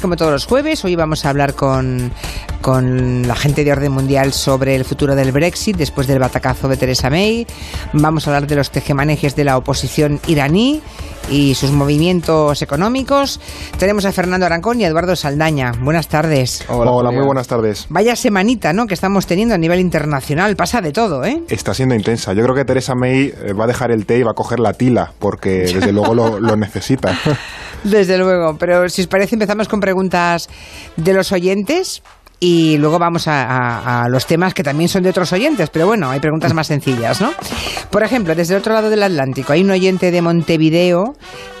Como todos los jueves, hoy vamos a hablar con, con, la gente de orden mundial sobre el futuro del Brexit después del batacazo de Theresa May. Vamos a hablar de los tejemanejes de la oposición iraní y sus movimientos económicos. Tenemos a Fernando Arancón y a Eduardo Saldaña. Buenas tardes. Hola, Hola muy buenas tardes. Vaya semanita, ¿no? Que estamos teniendo a nivel internacional. Pasa de todo, ¿eh? Está siendo intensa. Yo creo que Theresa May eh, va a dejar el té y va a coger la tila, porque desde luego lo, lo necesita. Desde luego, pero si os parece empezamos con preguntas de los oyentes y luego vamos a, los temas que también son de otros oyentes, pero bueno, hay preguntas más sencillas, ¿no? Por ejemplo, desde el otro lado del Atlántico hay un oyente de Montevideo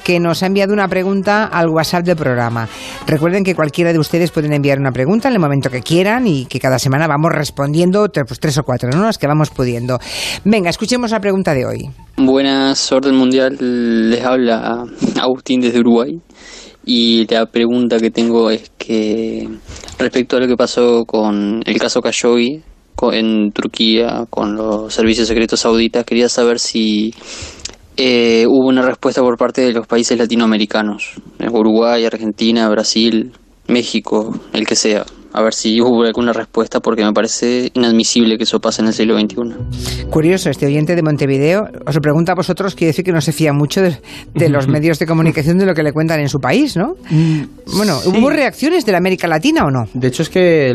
que nos ha enviado una pregunta al WhatsApp del programa. Recuerden que cualquiera de ustedes pueden enviar una pregunta en el momento que quieran y que cada semana vamos respondiendo pues, tres o cuatro, ¿no? Las que vamos pudiendo. Venga, escuchemos la pregunta de hoy. Buenas, Orden Mundial. Les habla Agustín desde Uruguay. Y la pregunta que tengo es que respecto a lo que pasó con el caso Khashoggi en Turquía con los servicios secretos sauditas, quería saber si eh, hubo una respuesta por parte de los países latinoamericanos, Uruguay, Argentina, Brasil, México, el que sea a ver si hubo alguna respuesta porque me parece inadmisible que eso pase en el siglo XXI. Curioso, este oyente de Montevideo os lo pregunta a vosotros, quiere decir que no se fía mucho de, los medios de comunicación de lo que le cuentan en su país, ¿no? Mm, bueno, ¿hubo reacciones de la América Latina o no? De hecho es que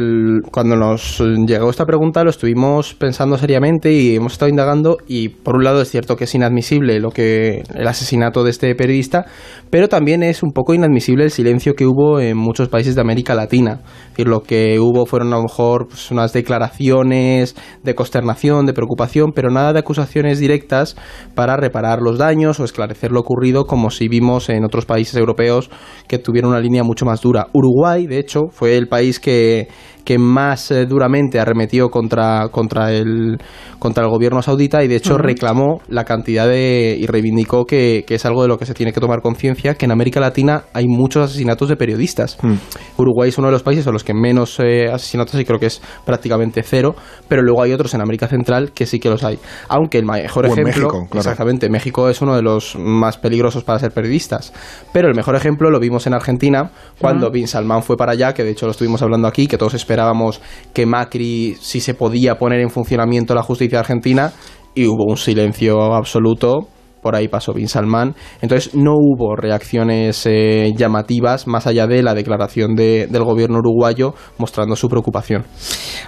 cuando nos llegó esta pregunta lo estuvimos pensando seriamente y hemos estado indagando y por un lado es cierto que es inadmisible lo que el asesinato de este periodista, pero también es un poco inadmisible el silencio que hubo en muchos países de América Latina. Es decir, lo que hubo fueron a lo mejor pues, unas declaraciones de consternación, de preocupación, pero nada de acusaciones directas para reparar los daños o esclarecer lo ocurrido, como si vimos en otros países europeos que tuvieron una línea mucho más dura. Uruguay, de hecho, fue el país que, que más eh, duramente arremetió contra, contra, el, contra el gobierno saudita y de hecho reclamó la cantidad de y reivindicó que, que, es algo de lo que se tiene que tomar conciencia, que en América Latina hay muchos asesinatos de periodistas. Mm. Uruguay es uno de los países a los que menos eh, asesinatos y creo que es prácticamente cero, pero luego hay otros en América Central que sí que los hay. Aunque el mejor ejemplo, México, exactamente, México es uno de los más peligrosos para ser periodistas, pero el mejor ejemplo lo vimos en Argentina cuando Bin Salman fue para allá, que de hecho lo estuvimos hablando aquí, que todos esperábamos que Macri si se podía poner en funcionamiento la justicia argentina y hubo un silencio absoluto por ahí pasó Bin Salman. Entonces no hubo reacciones eh, llamativas más allá de la declaración de, del gobierno uruguayo mostrando su preocupación.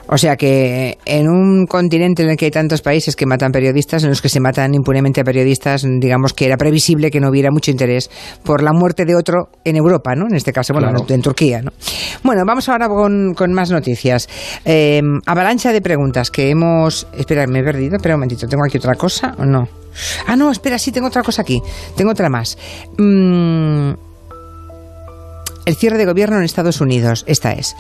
O sea que en un continente en el que hay tantos países que matan periodistas, en los que se matan impunemente a periodistas, digamos que era previsible que no hubiera mucho interés por la muerte de otro en Europa, ¿no? En este caso, bueno, en, Turquía, ¿no? Bueno, vamos ahora con, con más noticias. Eh, avalancha de preguntas que hemos... Espera, me he perdido. Espera un momentito, ¿tengo aquí otra cosa o no? Ah, no, espera, sí, tengo otra cosa aquí. Tengo otra más. Mm, el cierre de gobierno en Estados Unidos, esta es,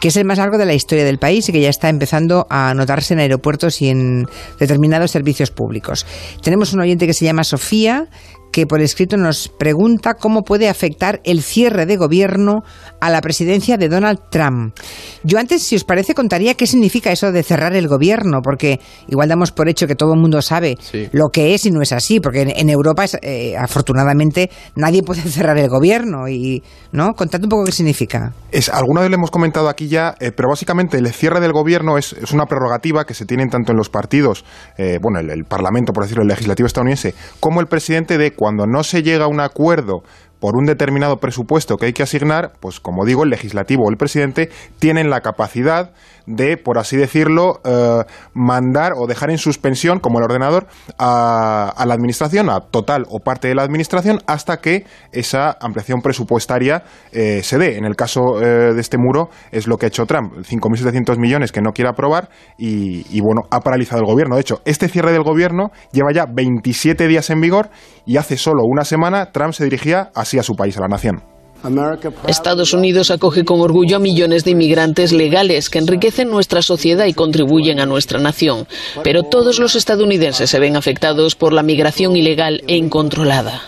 que es el más largo de la historia del país y que ya está empezando a notarse en aeropuertos y en determinados servicios públicos. Tenemos un oyente que se llama Sofía, que por escrito nos pregunta cómo puede afectar el cierre de gobierno a la presidencia de Donald Trump. Yo antes, si os parece, contaría qué significa eso de cerrar el gobierno, porque igual damos por hecho que todo el mundo sabe lo que es y no es así, porque en, Europa, eh, afortunadamente, nadie puede cerrar el gobierno. y ¿no? Contad un poco qué significa. Es, alguna vez lo hemos comentado aquí ya, eh, pero básicamente el cierre del gobierno es, una prerrogativa que se tienen tanto en los partidos, eh, bueno, el, el Parlamento, por decirlo, el legislativo estadounidense, como el presidente de cuando no se llega a un acuerdo por un determinado presupuesto que hay que asignar, pues como digo, el legislativo o el presidente tienen la capacidad de, por así decirlo, eh, mandar o dejar en suspensión, como el ordenador, a, la administración, a total o parte de la administración, hasta que esa ampliación presupuestaria eh, se dé. En el caso eh, de este muro es lo que ha hecho Trump, 5.700 millones que no quiere aprobar y, y, bueno, ha paralizado el gobierno. De hecho, este cierre del gobierno lleva ya 27 días en vigor y hace solo una semana Trump se dirigía así a su país, a la nación. Estados Unidos acoge con orgullo a millones de inmigrantes legales que enriquecen nuestra sociedad y contribuyen a nuestra nación. Pero todos los estadounidenses se ven afectados por la migración ilegal e incontrolada.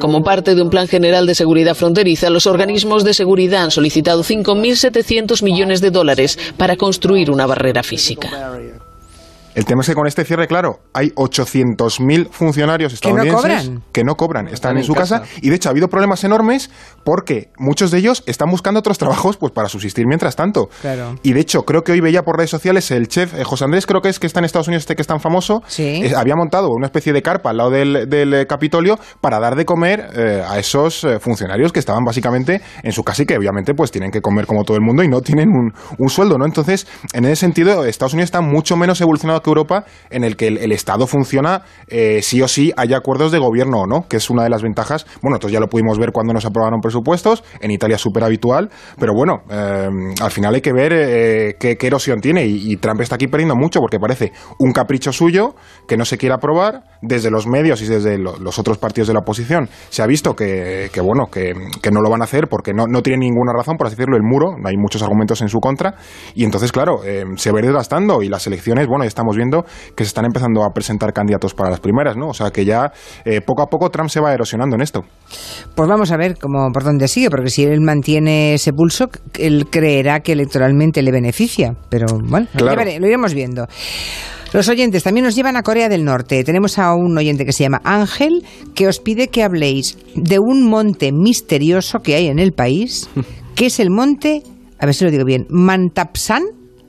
Como parte de un plan general de seguridad fronteriza, los organismos de seguridad han solicitado 5.700 millones de dólares para construir una barrera física. El tema es que con este cierre, claro, hay 800.000 funcionarios estadounidenses que no cobran, están, en, su casa. y de hecho ha habido problemas enormes porque muchos de ellos están buscando otros trabajos pues para subsistir mientras tanto. Y de hecho creo que hoy veía por redes sociales el chef eh, José Andrés, creo que es que está en Estados Unidos, este que es tan famoso, eh, había montado una especie de carpa al lado del, del Capitolio para dar de comer a esos funcionarios que estaban básicamente en su casa y que obviamente pues tienen que comer como todo el mundo y no tienen un, un sueldo, ¿no? Entonces, en ese sentido, Estados Unidos está mucho menos evolucionado Europa, en el que el, Estado funciona eh, sí o sí, haya acuerdos de gobierno o no, que es una de las ventajas. Bueno, nosotros ya lo pudimos ver cuando nos aprobaron presupuestos, en Italia súper habitual, pero bueno, eh, al final hay que ver eh, qué, erosión tiene y, Trump está aquí perdiendo mucho porque parece un capricho suyo que no se quiere aprobar desde los medios y desde los otros partidos de la oposición. Se ha visto que, bueno, que, no lo van a hacer porque no, no tiene ninguna razón, por así decirlo, el muro, hay muchos argumentos en su contra y entonces, claro, se va a ir desgastando y las elecciones, bueno, ya estamos viendo que se están empezando a presentar candidatos para las primeras, ¿no? O sea que ya eh, poco a poco Trump se va erosionando en esto. Pues vamos a ver cómo por dónde sigue, porque si él mantiene ese pulso, él creerá que electoralmente le beneficia. Pero bueno, lo iremos viendo. Los oyentes también nos llevan a Corea del Norte. Tenemos a un oyente que se llama Ángel, que os pide que habléis de un monte misterioso que hay en el país, que es el monte, a ver si lo digo bien, Mantapsan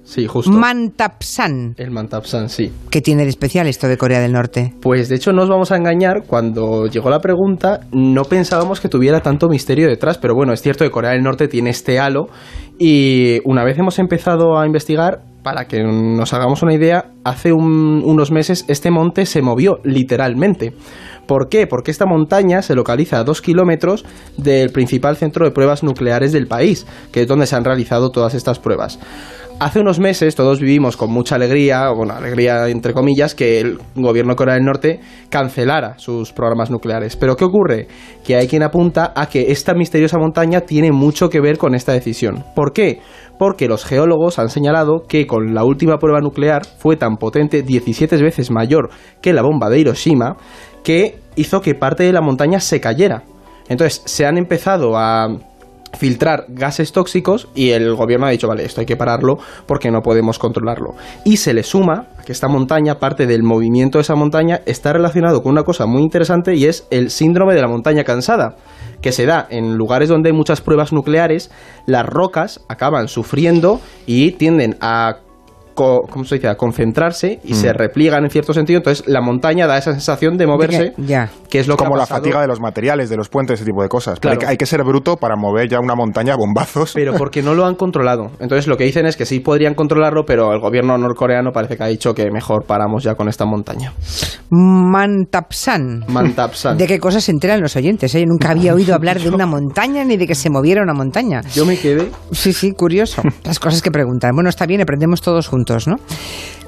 Sí, justo. Mantapsan. El Mantapsan, sí. ¿Qué tiene de especial esto de Corea del Norte? Pues de hecho no os vamos a engañar, cuando llegó la pregunta no pensábamos que tuviera tanto misterio detrás, pero bueno, es cierto que Corea del Norte tiene este halo y una vez hemos empezado a investigar, para que nos hagamos una idea, hace unos meses este monte se movió literalmente. ¿Por qué? Porque esta montaña se localiza a dos kilómetros del principal centro de pruebas nucleares del país, que es donde se han realizado todas estas pruebas. Hace unos meses todos vivimos con mucha alegría, bueno, alegría entre comillas, que el gobierno de Corea del Norte cancelara sus programas nucleares. Pero ¿qué ocurre? Que hay quien apunta a que esta misteriosa montaña tiene mucho que ver con esta decisión. ¿Por qué? Porque los geólogos han señalado que con la última prueba nuclear fue tan potente, 17 veces mayor que la bomba de Hiroshima, que hizo que parte de la montaña se cayera. Entonces se han empezado a filtrar gases tóxicos y el gobierno ha dicho, vale, esto hay que pararlo porque no podemos controlarlo. Y se le suma que esta montaña, parte del movimiento de esa montaña, está relacionado con una cosa muy interesante y es el síndrome de la montaña cansada, que se da en lugares donde hay muchas pruebas nucleares, las rocas acaban sufriendo y tienden a ¿cómo se dice? a concentrarse y se mm. repliegan en cierto sentido. Entonces la montaña da esa sensación de moverse, ya. que es lo como la fatiga de los materiales, de los puentes, ese tipo de cosas. Claro. Hay, que ser bruto para mover ya una montaña a bombazos. Pero porque no lo han controlado. Entonces lo que dicen es que sí podrían controlarlo, pero el gobierno norcoreano parece que ha dicho que mejor paramos ya con esta montaña. Mantapsan. Mantapsan. ¿De qué cosas se enteran los oyentes? Eh? Nunca había oído hablar de una montaña ni de que se moviera una montaña. Yo me quedé. Sí, sí, curioso. Las cosas que preguntan. Bueno, está bien, aprendemos todos juntos juntos, ¿no?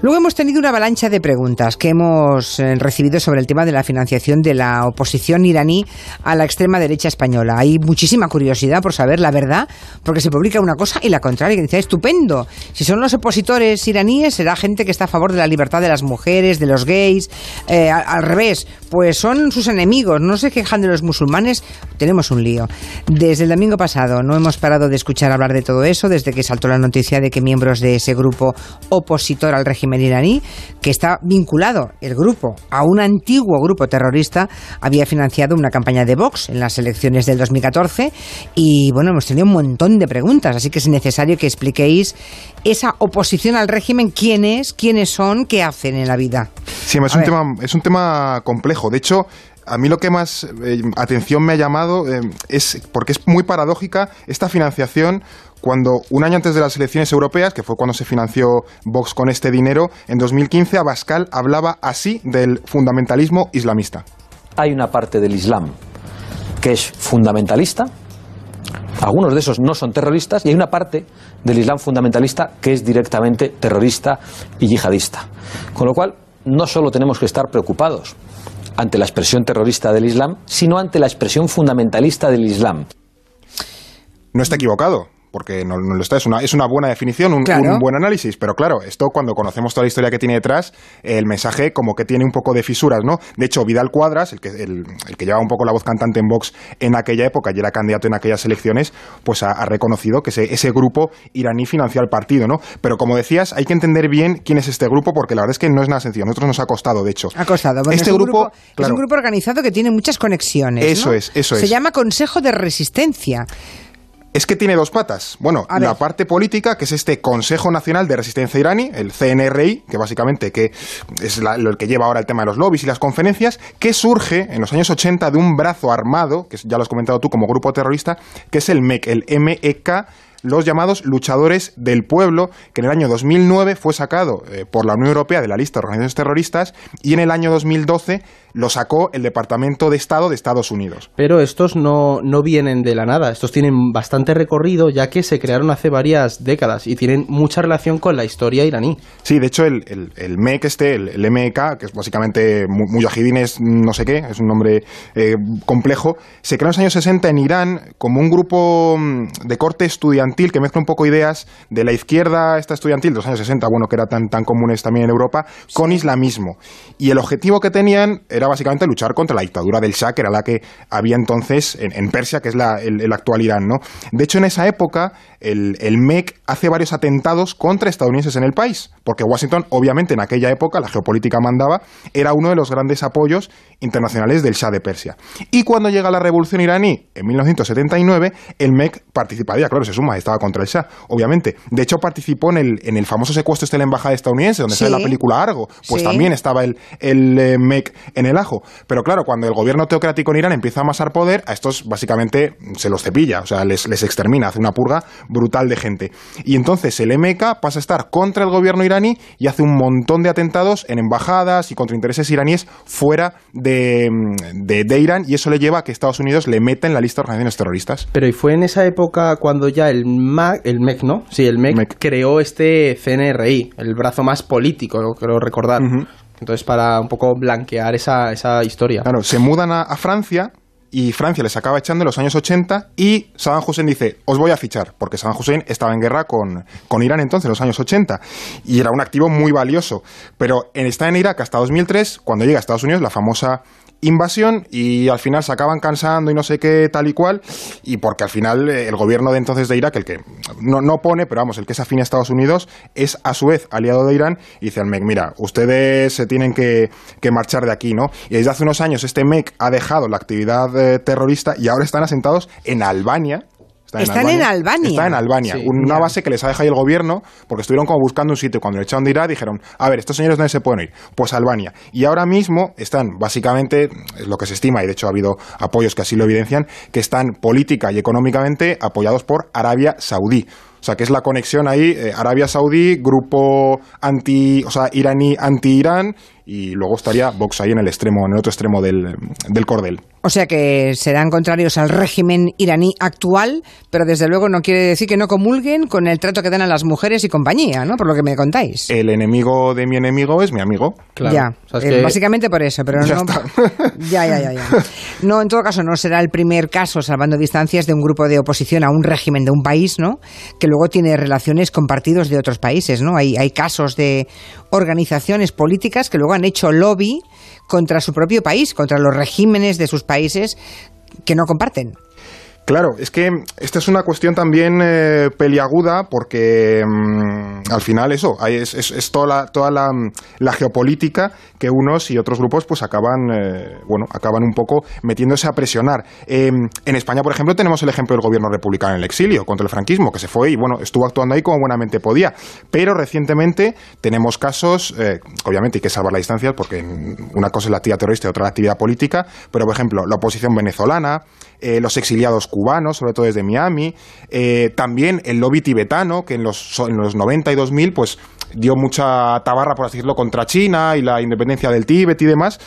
Luego hemos tenido una avalancha de preguntas que hemos eh, recibido sobre el tema de la financiación de la oposición iraní a la extrema derecha española. Hay muchísima curiosidad por saber la verdad, porque se publica una cosa y la contraria, que dice, estupendo. Si son los opositores iraníes, será gente que está a favor de la libertad de las mujeres, de los gays. Eh, al, revés, pues son sus enemigos, no se quejan de los musulmanes. Tenemos un lío. Desde el domingo pasado no hemos parado de escuchar hablar de todo eso, desde que saltó la noticia de que miembros de ese grupo opositor al régimen iraní, que está vinculado el grupo a un antiguo grupo terrorista, había financiado una campaña de Vox en las elecciones del 2014 y bueno, hemos tenido un montón de preguntas, así que es necesario que expliquéis esa oposición al régimen, quién es, quiénes son, qué hacen en la vida. Sí, es un, tema, es un tema complejo. De hecho, a mí lo que más eh, atención me ha llamado eh, es porque es muy paradójica esta financiación cuando un año antes de las elecciones europeas, que fue cuando se financió Vox con este dinero, en 2015 Abascal hablaba así del fundamentalismo islamista. Hay una parte del Islam que es fundamentalista, algunos de esos no son terroristas, y hay una parte del Islam fundamentalista que es directamente terrorista y yihadista. Con lo cual, no solo tenemos que estar preocupados ante la expresión terrorista del Islam, sino ante la expresión fundamentalista del Islam. No está equivocado porque no, lo está, es una, es una buena definición, un, buen análisis, pero claro, esto cuando conocemos toda la historia que tiene detrás, el mensaje como que tiene un poco de fisuras, ¿no? De hecho, Vidal Cuadras, el que, el, que llevaba un poco la voz cantante en Vox en aquella época y era candidato en aquellas elecciones, pues ha, reconocido que ese, ese, grupo iraní financió al partido, ¿no? Pero como decías, hay que entender bien quién es este grupo, porque la verdad es que no es nada sencillo. A nosotros nos ha costado, de hecho. Ha costado. este grupo, es un grupo organizado que tiene muchas conexiones. Eso es, eso es. Se llama Consejo de Resistencia. Es que tiene dos patas. Bueno, la parte política, que es este Consejo Nacional de Resistencia Iraní, el CNRI, que básicamente que es lo que lleva ahora el tema de los lobbies y las conferencias, que surge en los años 80 de un brazo armado, que ya lo has comentado tú como grupo terrorista, que es el MEC, el MEK, los llamados luchadores del pueblo, que en el año 2009 fue sacado eh, por la Unión Europea de la lista de organizaciones terroristas y en el año 2012 lo sacó el Departamento de Estado de Estados Unidos. Pero estos no, no vienen de la nada, estos tienen bastante recorrido ya que se crearon hace varias décadas y tienen mucha relación con la historia iraní. Sí, de hecho el, el, MEC este, el, MEK, que es básicamente Mujahidines no sé qué, es un nombre eh, complejo, se creó en los años 60 en Irán como un grupo mm, de corte estudiantil que mezcla un poco ideas de la izquierda esta estudiantil de los años 60, bueno, que era tan, tan comunes también en Europa, con islamismo. Y el objetivo que tenían era básicamente luchar contra la dictadura del Shah, que era la que había entonces en, Persia, que es la, el, actual Irán. ¿no? De hecho, en esa época, el, el MEC hace varios atentados contra estadounidenses en el país, porque Washington, obviamente, en aquella época, la geopolítica mandaba, era uno de los grandes apoyos internacionales del Shah de Persia. Y cuando llega la revolución iraní, en 1979, el MEC participaría, claro, se suma, estaba contra el Shah, obviamente. De hecho, participó en el, en el famoso secuestro este de la embajada estadounidense, donde sale la película Argo, pues también estaba el, el eh, MEC en el ajo. Pero claro, cuando el gobierno teocrático en Irán empieza a amasar poder, a estos básicamente se los cepilla, o sea, les, les extermina, hace una purga brutal de gente. Y entonces el MK pasa a estar contra el gobierno iraní y hace un montón de atentados en embajadas y contra intereses iraníes fuera de, de, Irán y eso le lleva a que Estados Unidos le meta en la lista de organizaciones terroristas. Pero y fue en esa época cuando ya el MAC, el MEC, ¿no? Sí, el MEC, creó este CNRI, el brazo más político, creo recordar. Entonces, para un poco blanquear esa, esa historia. Claro, se mudan a, Francia y Francia les acaba echando en los años 80 y Saddam Hussein dice, os voy a fichar, porque Saddam Hussein estaba en guerra con, con Irán entonces, en los años 80, y era un activo muy valioso. Pero está en Irak hasta 2003, cuando llega a Estados Unidos, la famosa invasión y al final se acaban cansando y no sé qué tal y cual y porque al final eh, el gobierno de entonces de Irak el que no, no pone pero vamos el que es afín a Estados Unidos es a su vez aliado de Irán y dice al MEC mira ustedes se tienen que, que marchar de aquí ¿no? y desde hace unos años este MEC ha dejado la actividad eh, terrorista y ahora están asentados en Albania están en Albania. Está en Albania. una base que les ha dejado el gobierno porque estuvieron como buscando un sitio. Cuando le echaron de Irak dijeron, a ver, estos señores no se pueden ir. Pues Albania. Y ahora mismo están básicamente, es lo que se estima, y de hecho ha habido apoyos que así lo evidencian, que están política y económicamente apoyados por Arabia Saudí. O sea, que es la conexión ahí, eh, Arabia Saudí, grupo anti, o sea, iraní anti-Irán, y luego estaría Vox ahí en el extremo, en el otro extremo del, del cordel. O sea que serán contrarios al régimen iraní actual, pero desde luego no quiere decir que no comulguen con el trato que dan a las mujeres y compañía, ¿no? Por lo que me contáis. El enemigo de mi enemigo es mi amigo. Claro. Ya, eh, básicamente por eso, pero no. ya, ya, ya, ya. No, en todo caso, no será el primer caso, salvando distancias, de un grupo de oposición a un régimen de un país, ¿no? Que luego tiene relaciones con partidos de otros países, ¿no? Hay, hay casos de organizaciones políticas que luego han hecho lobby contra su propio país, contra los regímenes de sus países que no comparten. Claro, es que esta es una cuestión también eh, peliaguda porque mm, al final eso, es, toda, la, toda mm, la, geopolítica que unos y otros grupos pues acaban, eh, bueno, acaban un poco metiéndose a presionar. Em, en España, por ejemplo, tenemos el ejemplo del gobierno republicano en el exilio contra el franquismo, que se fue y bueno, estuvo actuando ahí como buenamente podía. Pero recientemente tenemos casos, eh, obviamente hay que salvar las distancias porque una cosa es la actividad terrorista y otra la actividad política, pero por ejemplo, la oposición venezolana, los exiliados cubanos, sobre todo desde Miami, eh, también el lobby tibetano, que en los, en los 90 y 2000 pues dio mucha tabarra, por así decirlo, contra China y la independencia del Tíbet y demás,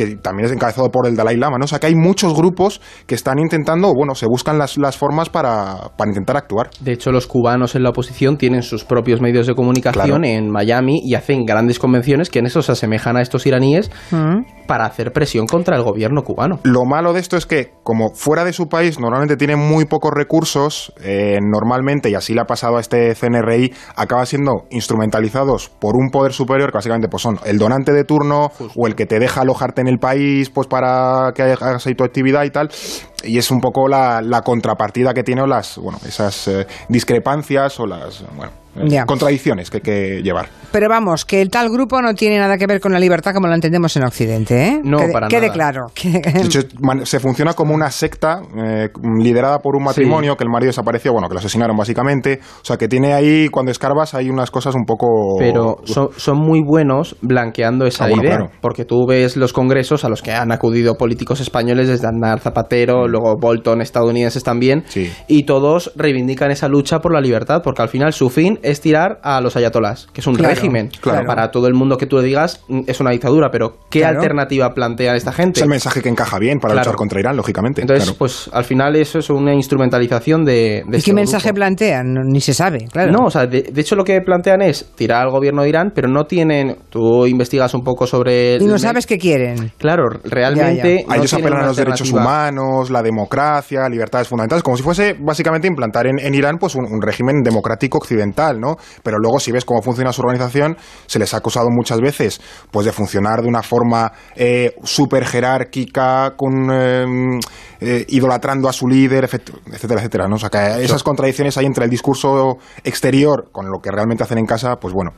que también es encabezado por el Dalai Lama, ¿no? O sea, que hay muchos grupos que están intentando, bueno, se buscan las, las formas para, para intentar actuar. De hecho, los cubanos en la oposición tienen sus propios medios de comunicación en Miami y hacen grandes convenciones que en eso se asemejan a estos iraníes mm. para hacer presión contra el gobierno cubano. Lo malo de esto es que, como fuera de su país normalmente tienen muy pocos recursos, eh, normalmente, y así le ha pasado a este CNRI, acaba siendo instrumentalizados por un poder superior que básicamente pues son el donante de turno o el que te deja alojarte en el país pues para que hagas ahí tu actividad y tal y es un poco la, contrapartida que tiene las bueno esas eh, discrepancias o las bueno contradicciones que hay que llevar. Pero vamos, que el tal grupo no tiene nada que ver con la libertad como la entendemos en Occidente, ¿eh? No, quede, para quede claro. De hecho, se funciona como una secta eh, liderada por un matrimonio que el marido desapareció, bueno, que lo asesinaron básicamente. O sea, que tiene ahí, cuando escarbas, hay unas cosas un poco... Pero son, muy buenos blanqueando esa ah, idea, porque tú ves los congresos a los que han acudido políticos españoles desde Andar Zapatero, mm. luego Bolton, estadounidenses también, y todos reivindican esa lucha por la libertad, porque al final su fin es tirar a los ayatolás, que es un régimen. Para todo el mundo que tú le digas mm, es una dictadura, pero ¿qué alternativa plantea esta gente? Es el mensaje que encaja bien para luchar contra Irán, lógicamente. Entonces, pues al final eso es una instrumentalización de... ¿Y qué mensaje plantean? Ni se sabe, claro. No, o sea, de, hecho lo que plantean es tirar al gobierno de Irán, pero no tienen... Tú investigas un poco sobre... Y no sabes qué quieren. Claro, realmente... ellos apelan a los derechos humanos, la democracia, libertades fundamentales, como si fuese básicamente implantar en, Irán pues un régimen democrático occidental ¿no? Pero luego si ves cómo funciona su organización, se les ha acusado muchas veces pues de funcionar de una forma eh, súper jerárquica, con em, eh, idolatrando a su líder, etcétera, etcétera, ¿no? O sea, que esas contradicciones hay entre el discurso exterior con lo que realmente hacen en casa, pues bueno.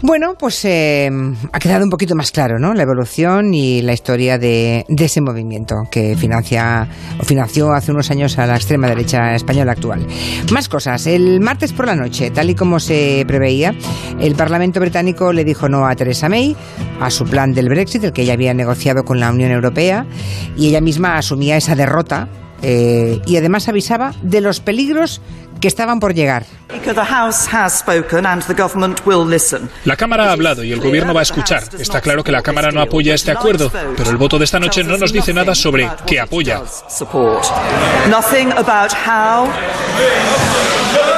Bueno, pues eh, ha quedado un poquito más claro, ¿no? La evolución y la historia de, ese movimiento que financia o financió hace unos años a la extrema derecha española actual. Más cosas. El martes por la noche, tal y como se preveía, el Parlamento británico le dijo no a Theresa May, a su plan del Brexit, el que ella había negociado con la Unión Europea, y ella misma asumía esa derrota eh, y además avisaba de los peligros que estaban por llegar. La Cámara ha hablado y el Gobierno va a escuchar. Está claro que la Cámara no apoya este acuerdo, pero el voto de esta noche no nos dice nada sobre qué apoya.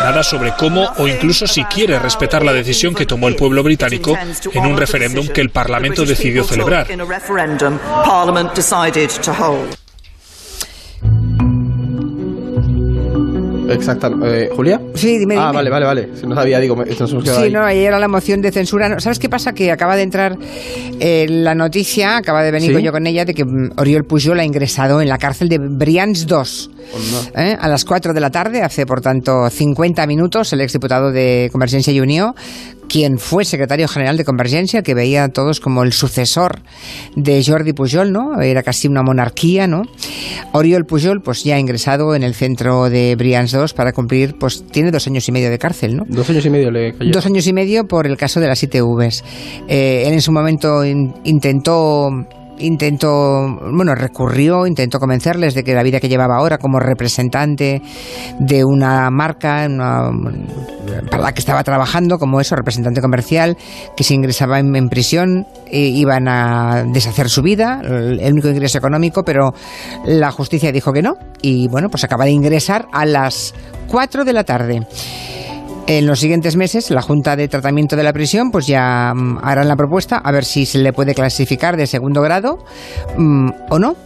Nada sobre cómo o incluso si quiere respetar la decisión que tomó el pueblo británico en un referéndum que el Parlamento decidió celebrar. Exactamente. Eh, ¿Julia? Sí, dime. Ah, vale, vale, vale. Si no sabía, digo, nos Sí, no, ayer era la moción de censura. ¿Sabes qué pasa? Que acaba de entrar eh, la noticia, acaba de venir yo con ella, de que mm, Oriol Pujol ha ingresado en la cárcel de Brians 2. ¿Eh? A las 4 de la tarde, hace por tanto 50 minutos, el exdiputado de Convergencia y Unión quien fue secretario general de Convergencia, que veía a todos como el sucesor de Jordi Pujol, ¿no? Era casi una monarquía, ¿no? Oriol Pujol, pues ya ha ingresado en el centro de Brians 2 para cumplir, pues tiene dos años y medio de cárcel, ¿no? Dos años y medio le cayó. Dos años y medio por el caso de las ITVs. Eh, él en su momento intentó intentó, bueno, recurrió, intentó convencerles de que la vida que llevaba ahora como representante de una marca para la que estaba trabajando, como eso, representante comercial, que si ingresaba en, prisión eh, iban a deshacer su vida, el único ingreso económico, pero la justicia dijo que no y bueno, pues acaba de ingresar a las 4 de la tarde. En los siguientes meses, la Junta de Tratamiento de la Prisión pues ya mm, hará la propuesta a ver si se le puede clasificar de segundo grado mm, o no.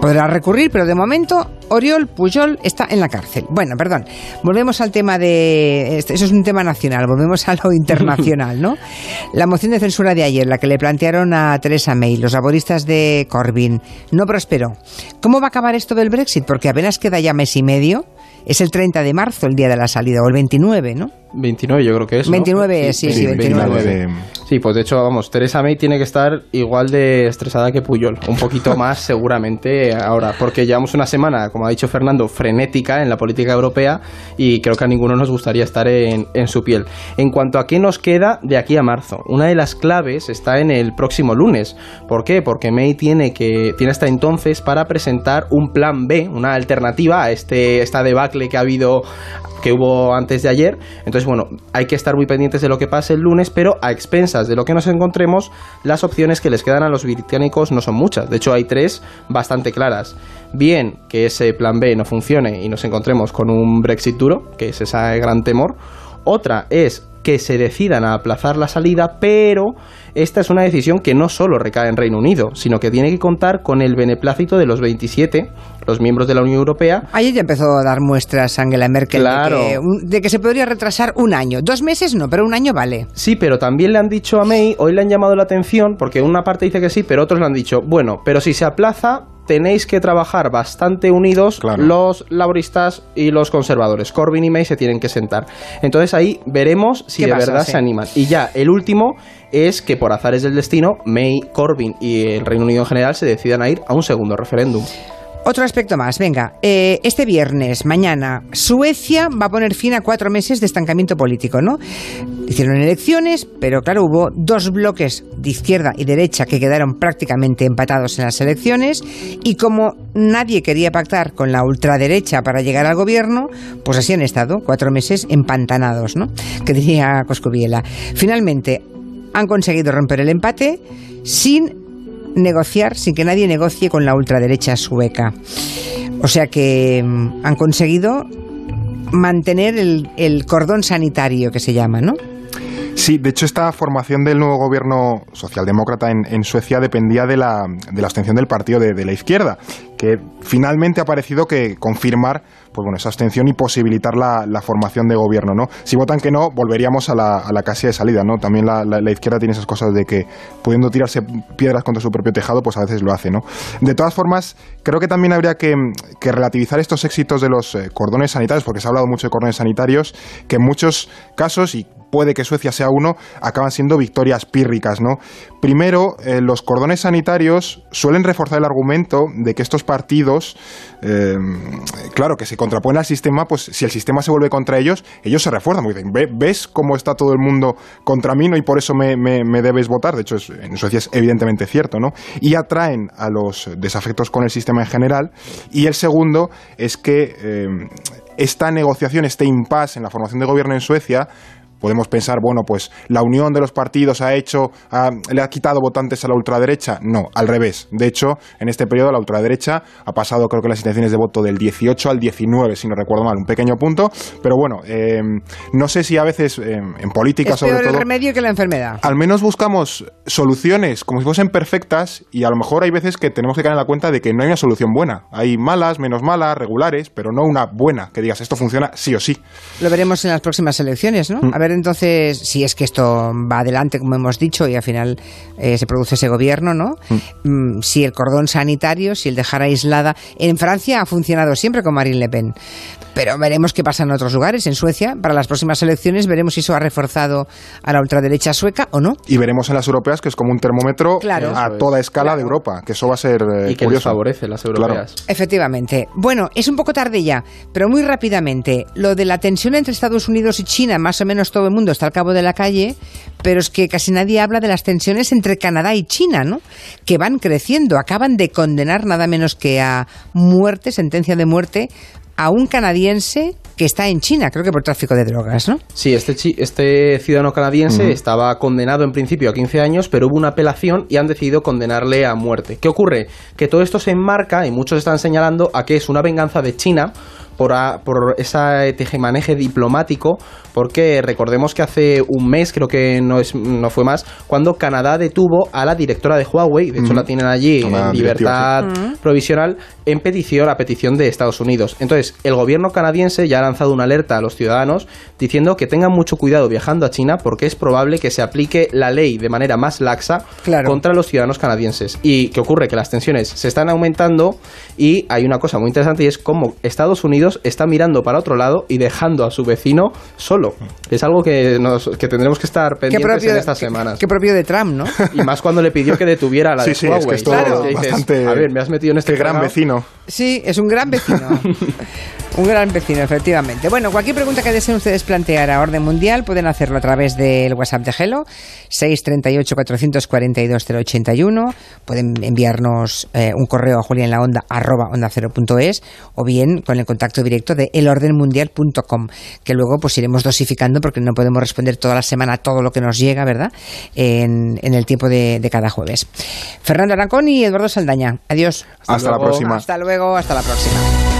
Podrá recurrir, pero de momento Oriol Pujol está en la cárcel. Bueno, perdón. Volvemos al tema de. Eso es un tema nacional, volvemos a lo internacional, ¿no? La moción de censura de ayer, la que le plantearon a Teresa May, los laboristas de Corbyn, no prosperó. ¿Cómo va a acabar esto del Brexit? Porque apenas queda ya mes y medio. Es el 30 de marzo el día de la salida, o el 29, ¿no? 29 yo creo que es. 29, sí, sí, 29. Sí, pues de hecho, vamos, Teresa May tiene que estar igual de estresada que Puyol, un poquito más seguramente ahora, porque llevamos una semana, como ha dicho Fernando, frenética en la política europea y creo que a ninguno nos gustaría estar en, en su piel. En cuanto a qué nos queda de aquí a marzo, una de las claves está en el próximo lunes. ¿Por qué? Porque May tiene que tiene hasta entonces para presentar un plan B, una alternativa a este esta debacle que ha habido que hubo antes de ayer. Entonces, bueno, hay que estar muy pendientes de lo que pase el lunes, pero a expensas de lo que nos encontremos, las opciones que les quedan a los británicos no son muchas. De hecho, hay tres bastante claras. Bien, que ese plan B no funcione y nos encontremos con un Brexit duro, que es ese gran temor. Otra es que se decidan a aplazar la salida, pero esta es una decisión que no solo recae en Reino Unido, sino que tiene que contar con el beneplácito de los 27, los miembros de la Unión Europea. Ayer ya empezó a dar muestras Angela Merkel Claro. de, que, de que se podría retrasar un año. Dos meses no, pero un año vale. Sí, pero también le han dicho a May, hoy le han llamado la atención, porque una parte dice que sí, pero otros le han dicho, bueno, pero si se aplaza, tenéis que trabajar bastante unidos Claro. los laboristas y los conservadores. Corbyn y May se tienen que sentar. Entonces ahí veremos si ¿Qué de pasa? verdad Sí. se animan. Y ya, el último es que por azares del destino, May, Corbyn y el Reino Unido en general se decidan a ir a un segundo referéndum. Otro aspecto más, venga. Eh, este viernes, mañana, Suecia va a poner fin a cuatro meses de estancamiento político, ¿no? Hicieron elecciones, pero claro, hubo dos bloques de izquierda y derecha que quedaron prácticamente empatados en las elecciones y como nadie quería pactar con la ultraderecha para llegar al gobierno, pues así han estado, cuatro meses empantanados, ¿no? Que diría Coscubiela. Finalmente, han conseguido romper el empate sin negociar, sin que nadie negocie con la ultraderecha sueca. O sea que mm, han conseguido mantener el, el cordón sanitario que se llama, ¿no? Sí, de hecho esta formación del nuevo gobierno socialdemócrata en, en Suecia dependía de la, de la abstención del partido de, la izquierda, que finalmente ha parecido que confirmar pues bueno, esa abstención y posibilitar la, formación de gobierno. ¿no? Si votan que no, volveríamos a la, a la casilla de salida. ¿no? También la, la- la izquierda tiene esas cosas de que pudiendo tirarse piedras contra su propio tejado, pues a veces lo hace. ¿no? De todas formas, creo que también habría que, que relativizar estos éxitos de los eh, cordones sanitarios, porque se ha hablado mucho de cordones sanitarios, que en muchos casos, y puede que Suecia sea uno, acaban siendo victorias pírricas, ¿no? Primero, eh, los cordones sanitarios suelen reforzar el argumento de que estos partidos, eh, claro, que se contraponen al sistema, pues si el sistema se vuelve contra ellos, ellos se refuerzan, porque dicen, "Ve- ¿ves cómo está todo el mundo contra mí, no? Y por eso me, me- me debes votar. De hecho, en Suecia es evidentemente cierto, ¿no? Y atraen a los desafectos con el sistema en general. Y el segundo es que eh, esta negociación, este impasse en la formación de gobierno en Suecia, Podemos pensar, bueno, pues la unión de los partidos ha hecho, ha- le ha quitado votantes a la ultraderecha. No, al revés. De hecho, en este periodo la ultraderecha ha pasado, creo que las intenciones de voto del 18 al 19, si no recuerdo mal, un pequeño punto. Pero bueno, eh, no sé si a veces eh, en política, Es sobre peor el todo, remedio que la enfermedad. al menos buscamos soluciones como si fuesen perfectas y a lo mejor hay veces que tenemos que caer en la cuenta de que no hay una solución buena. Hay malas, menos malas, regulares, pero no una buena que digas esto funciona sí o sí. Lo veremos en las próximas elecciones, ¿no? A ver entonces si es que esto va adelante, como hemos dicho, y al final eh, se produce ese gobierno, ¿no? Mm, si el cordón sanitario, si el dejar aislada. En Francia ha funcionado siempre con Marine Le Pen. Pero veremos qué pasa en otros lugares. En Suecia, para las próximas elecciones, veremos si eso ha reforzado a la ultraderecha sueca o no. Y veremos en las europeas que es como un termómetro Claro. a Eso es. toda escala Claro. de Europa, que eso va a ser eh, y que les curioso. favorece las Claro. europeas. Efectivamente. Bueno, es un poco tarde ya, pero muy rápidamente. Lo de la tensión entre Estados Unidos y China, más o menos todo el mundo está al cabo de la calle, pero es que casi nadie habla de las tensiones entre Canadá y China, ¿no? Que van creciendo. Acaban de condenar nada menos que a muerte, sentencia de muerte, a un canadiense que está en China, creo que por tráfico de drogas, ¿no? Sí, este, chi- este ciudadano canadiense estaba condenado en principio a 15 años, pero hubo una apelación y han decidido condenarle a muerte. ¿Qué ocurre? Que todo esto se enmarca, y muchos están señalando, a que es una venganza de China por, a- por ese tejemaneje diplomático, porque recordemos que hace un mes, creo que no, es, no fue más, cuando Canadá detuvo a la directora de Huawei, de hecho la tienen allí en libertad provisional, en petición, a petición de Estados Unidos. Entonces, el gobierno canadiense ya ha lanzado una alerta a los ciudadanos diciendo que tengan mucho cuidado viajando a China porque es probable que se aplique la ley de manera más laxa Claro. contra los ciudadanos canadienses. ¿Y qué ocurre? Que las tensiones se están aumentando y hay una cosa muy interesante y es cómo Estados Unidos está mirando para otro lado y dejando a su vecino solo. Es algo que, nos, que tendremos que estar pendientes en estas qué- semanas. qué propio de Trump, ¿no? Y más cuando le pidió que detuviera a la Sí, de sí, Huawei. es que esto Claro. Dices, bastante... A ver, me has metido en este Qué gran vecino. Sí, es un gran vecino. un gran vecino, efectivamente. Bueno, cualquier pregunta que deseen ustedes plantear a orden mundial pueden hacerlo a través del WhatsApp de Hello, 638-442-081. Pueden enviarnos eh, un correo a julianlaonda arroba onda cero punto es, o bien con el contacto directo de elordenmundial.com, que luego pues iremos dosificando porque no podemos responder toda la semana todo lo que nos llega, ¿verdad? En, en el tiempo de, de cada jueves. Fernando Arancón y Eduardo Saldaña. Adiós. Hasta, la próxima. Hasta hasta la próxima.